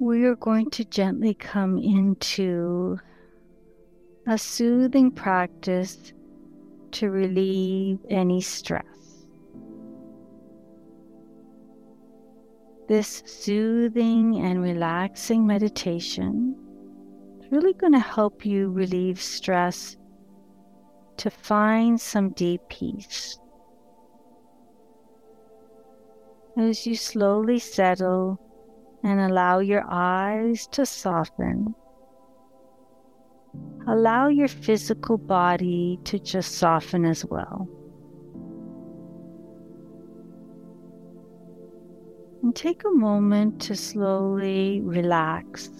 we are going to gently come into a soothing practice to relieve any stress. This soothing and relaxing meditation is really going to help you relieve stress to find some deep peace. As you slowly settle and allow your eyes to soften, allow your physical body to just soften as well. And take a moment to slowly relax.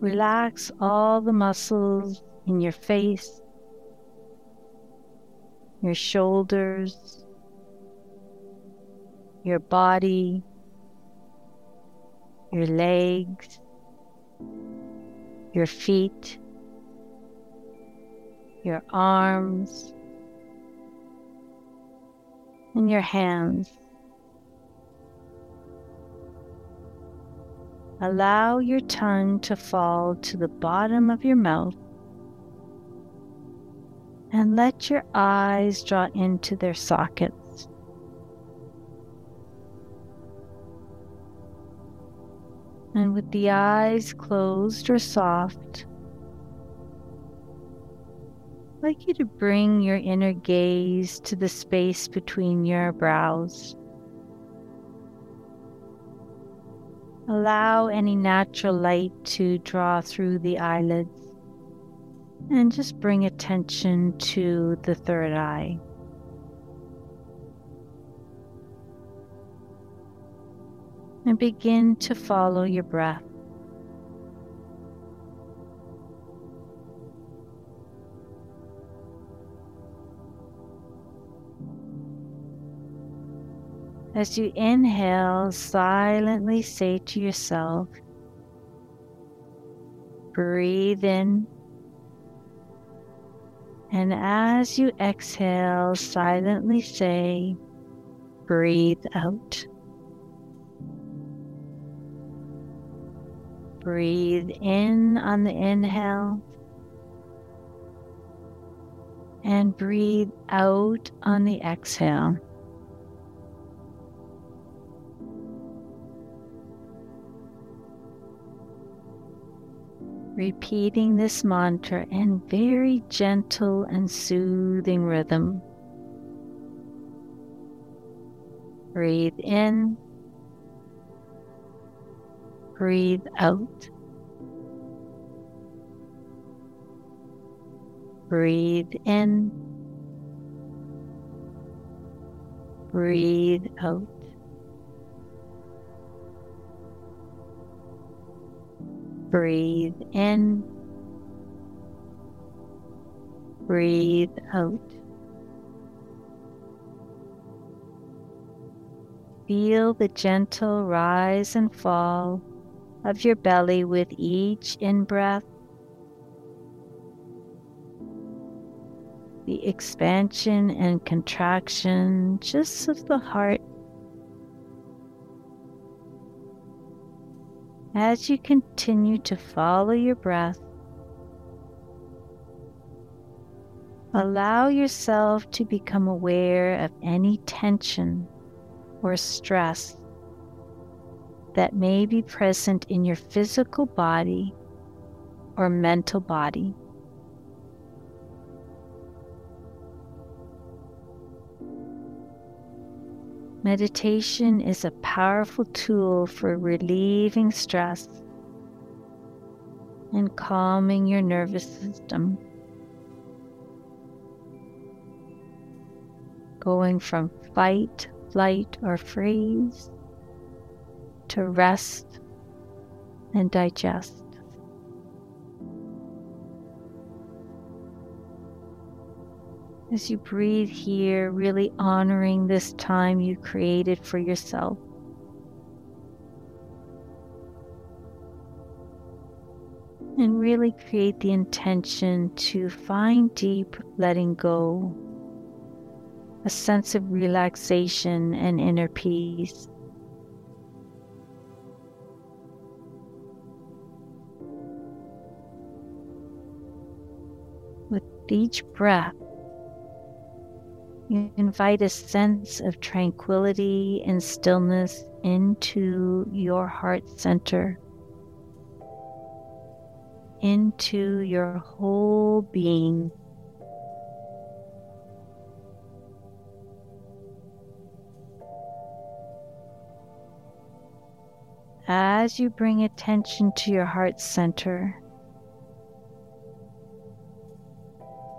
Relax all the muscles in your face, your shoulders, your body, your legs, your feet, your arms, and your hands. Allow your tongue to fall to the bottom of your mouth and let your eyes draw into their sockets. And with the eyes closed or soft, I'd like you to bring your inner gaze to the space between your brows. Allow any natural light to draw through the eyelids. And just bring attention to the third eye. And begin to follow your breath. As you inhale, silently say to yourself, breathe in and as you exhale, silently say, breathe out. Breathe in on the inhale and breathe out on the exhale. repeating this mantra in very gentle and soothing rhythm. Breathe in, breathe out. Breathe in, breathe out. Breathe in, breathe out. Feel the gentle rise and fall of your belly with each in breath. The expansion and contraction just of the heart as you continue to follow your breath. Allow yourself to become aware of any tension or stress that may be present in your physical body or mental body. Meditation is a powerful tool for relieving stress and calming your nervous system. Going from fight, flight, or freeze to rest and digest. As you breathe here, really honoring this time you created for yourself. And really create the intention to find deep letting go, a sense of relaxation and inner peace. Each breath, you invite a sense of tranquility and stillness into your heart center, into your whole being. As you bring attention to your heart center,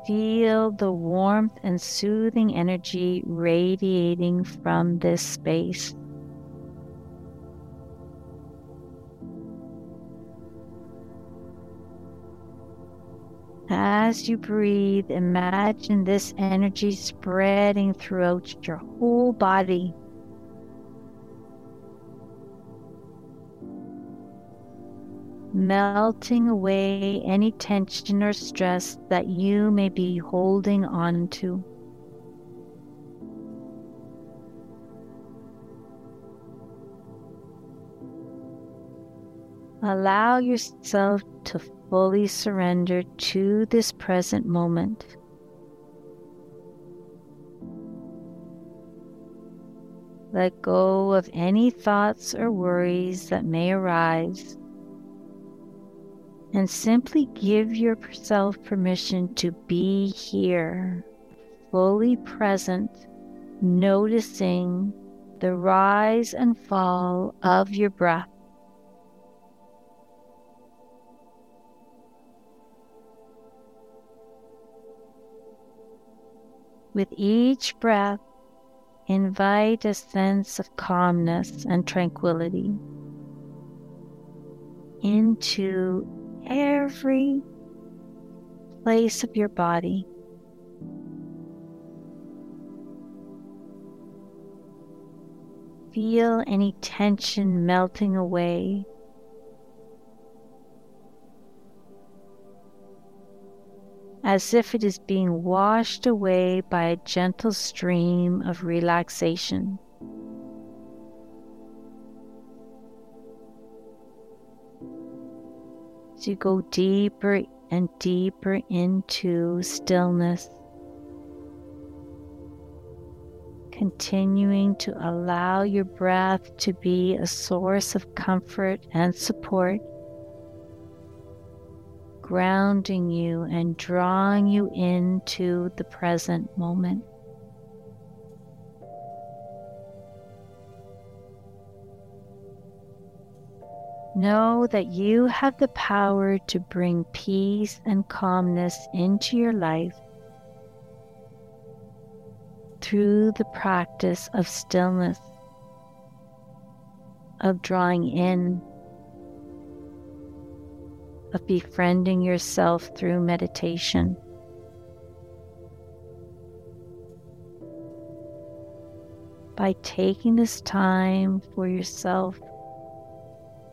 feel the warmth and soothing energy radiating from this space. As you breathe, imagine this energy spreading throughout your whole body. Melting away any tension or stress that you may be holding on to. Allow yourself to fully surrender to this present moment. Let go of any thoughts or worries that may arise and simply give yourself permission to be here, fully present, noticing the rise and fall of your breath. With each breath, invite a sense of calmness and tranquility into every place of your body. Feel any tension melting away. As if it is being washed away by a gentle stream of relaxation. As you go deeper and deeper into stillness, continuing to allow your breath to be a source of comfort and support, grounding you and drawing you into the present moment. Know that you have the power to bring peace and calmness into your life through the practice of stillness, of drawing in, of befriending yourself through meditation. By taking this time for yourself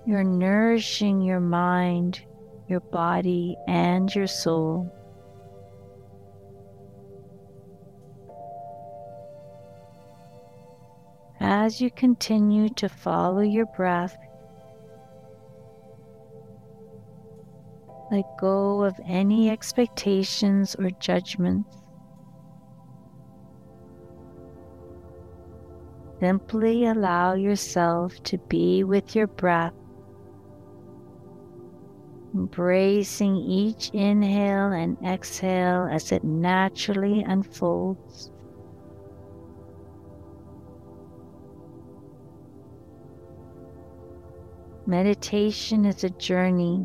you're nourishing your mind, your body, and your soul. As you continue to follow your breath, let go of any expectations or judgments. Simply allow yourself to be with your breath embracing each inhale and exhale as it naturally unfolds. Meditation is a journey,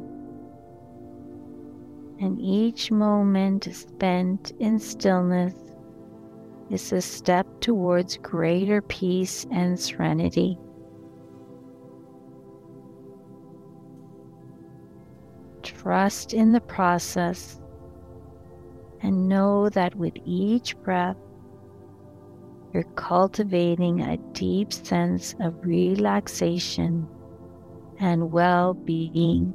and each moment spent in stillness is a step towards greater peace and serenity. Trust in the process and know that with each breath, you're cultivating a deep sense of relaxation and well being.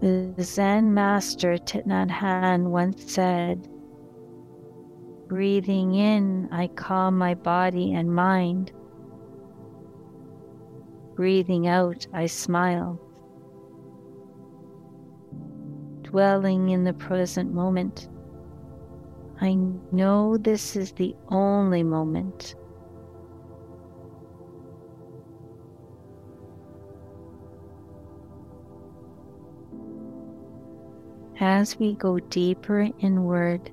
The Zen master Thich Nhat Hanh once said, Breathing in, I calm my body and mind. Breathing out, I smile. Dwelling in the present moment, I know this is the only moment. As we go deeper inward,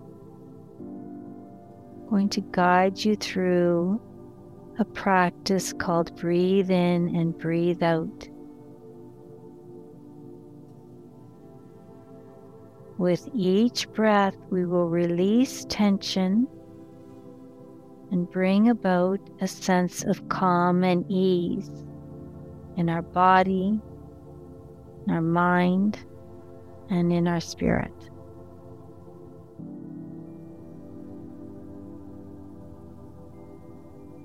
going to guide you through a practice called breathe in and breathe out. With each breath, we will release tension and bring about a sense of calm and ease in our body, in our mind, and in our spirit.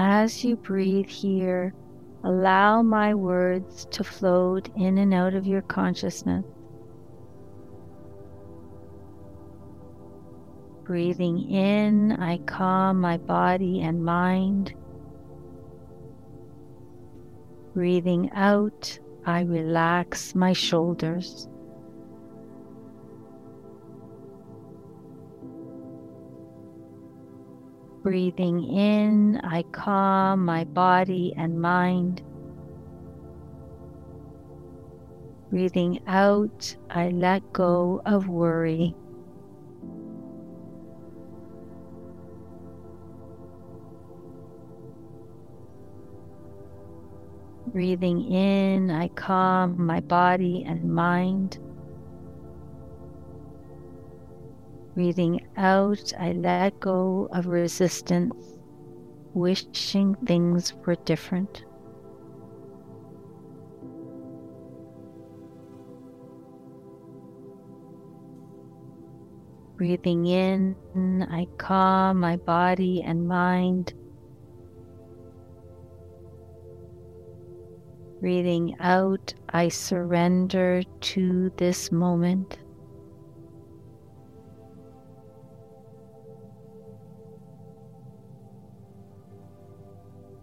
As you breathe here, allow my words to float in and out of your consciousness. Breathing in, I calm my body and mind. Breathing out, I relax my shoulders. Breathing in, I calm my body and mind. Breathing out, I let go of worry. Breathing in, I calm my body and mind. Breathing out, I let go of resistance, wishing things were different. Breathing in, I calm my body and mind. Breathing out, I surrender to this moment.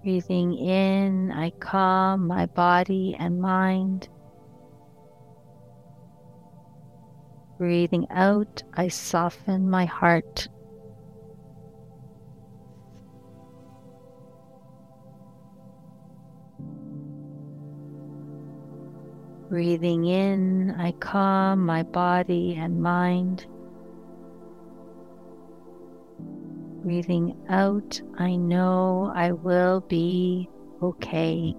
Breathing in, I calm my body and mind. Breathing out, I soften my heart. Breathing in, I calm my body and mind. Breathing out, I know I will be okay.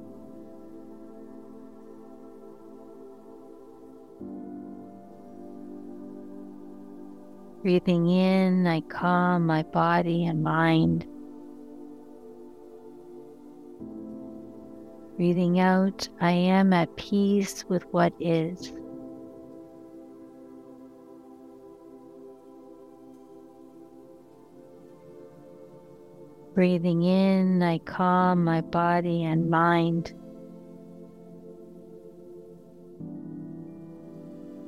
Breathing in, I calm my body and mind. Breathing out, I am at peace with what is. Breathing in, I calm my body and mind.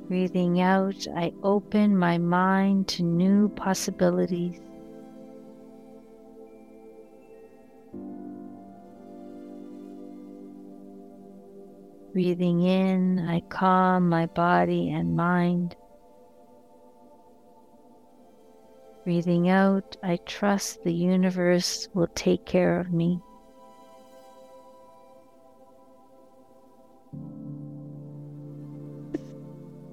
Breathing out, I open my mind to new possibilities. Breathing in, I calm my body and mind. Breathing out, I trust the universe will take care of me.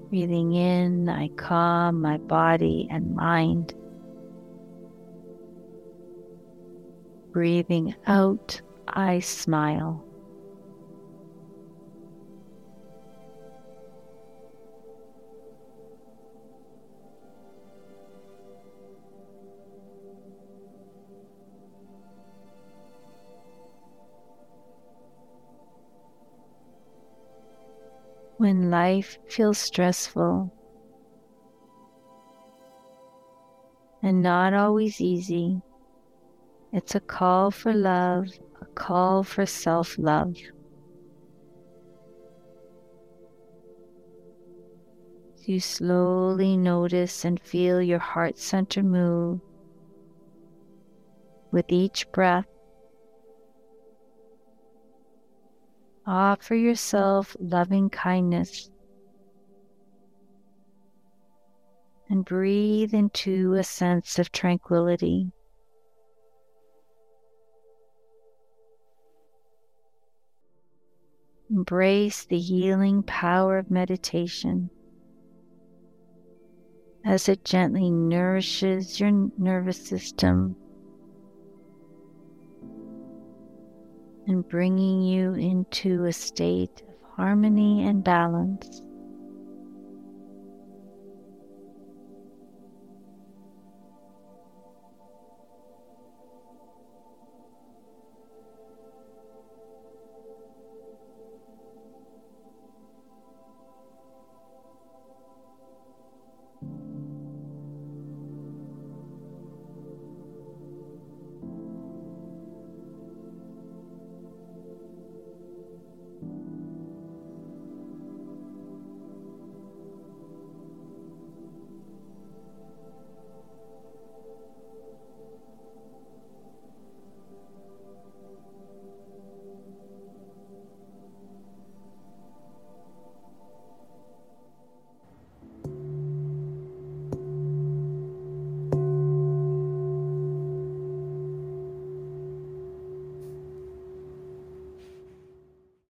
Breathing in, I calm my body and mind. Breathing out, I smile. When life feels stressful and not always easy, it's a call for love, a call for self love. You slowly notice and feel your heart center move with each breath. Offer yourself loving kindness and breathe into a sense of tranquility. Embrace the healing power of meditation as it gently nourishes your nervous system and bringing you into a state of harmony and balance.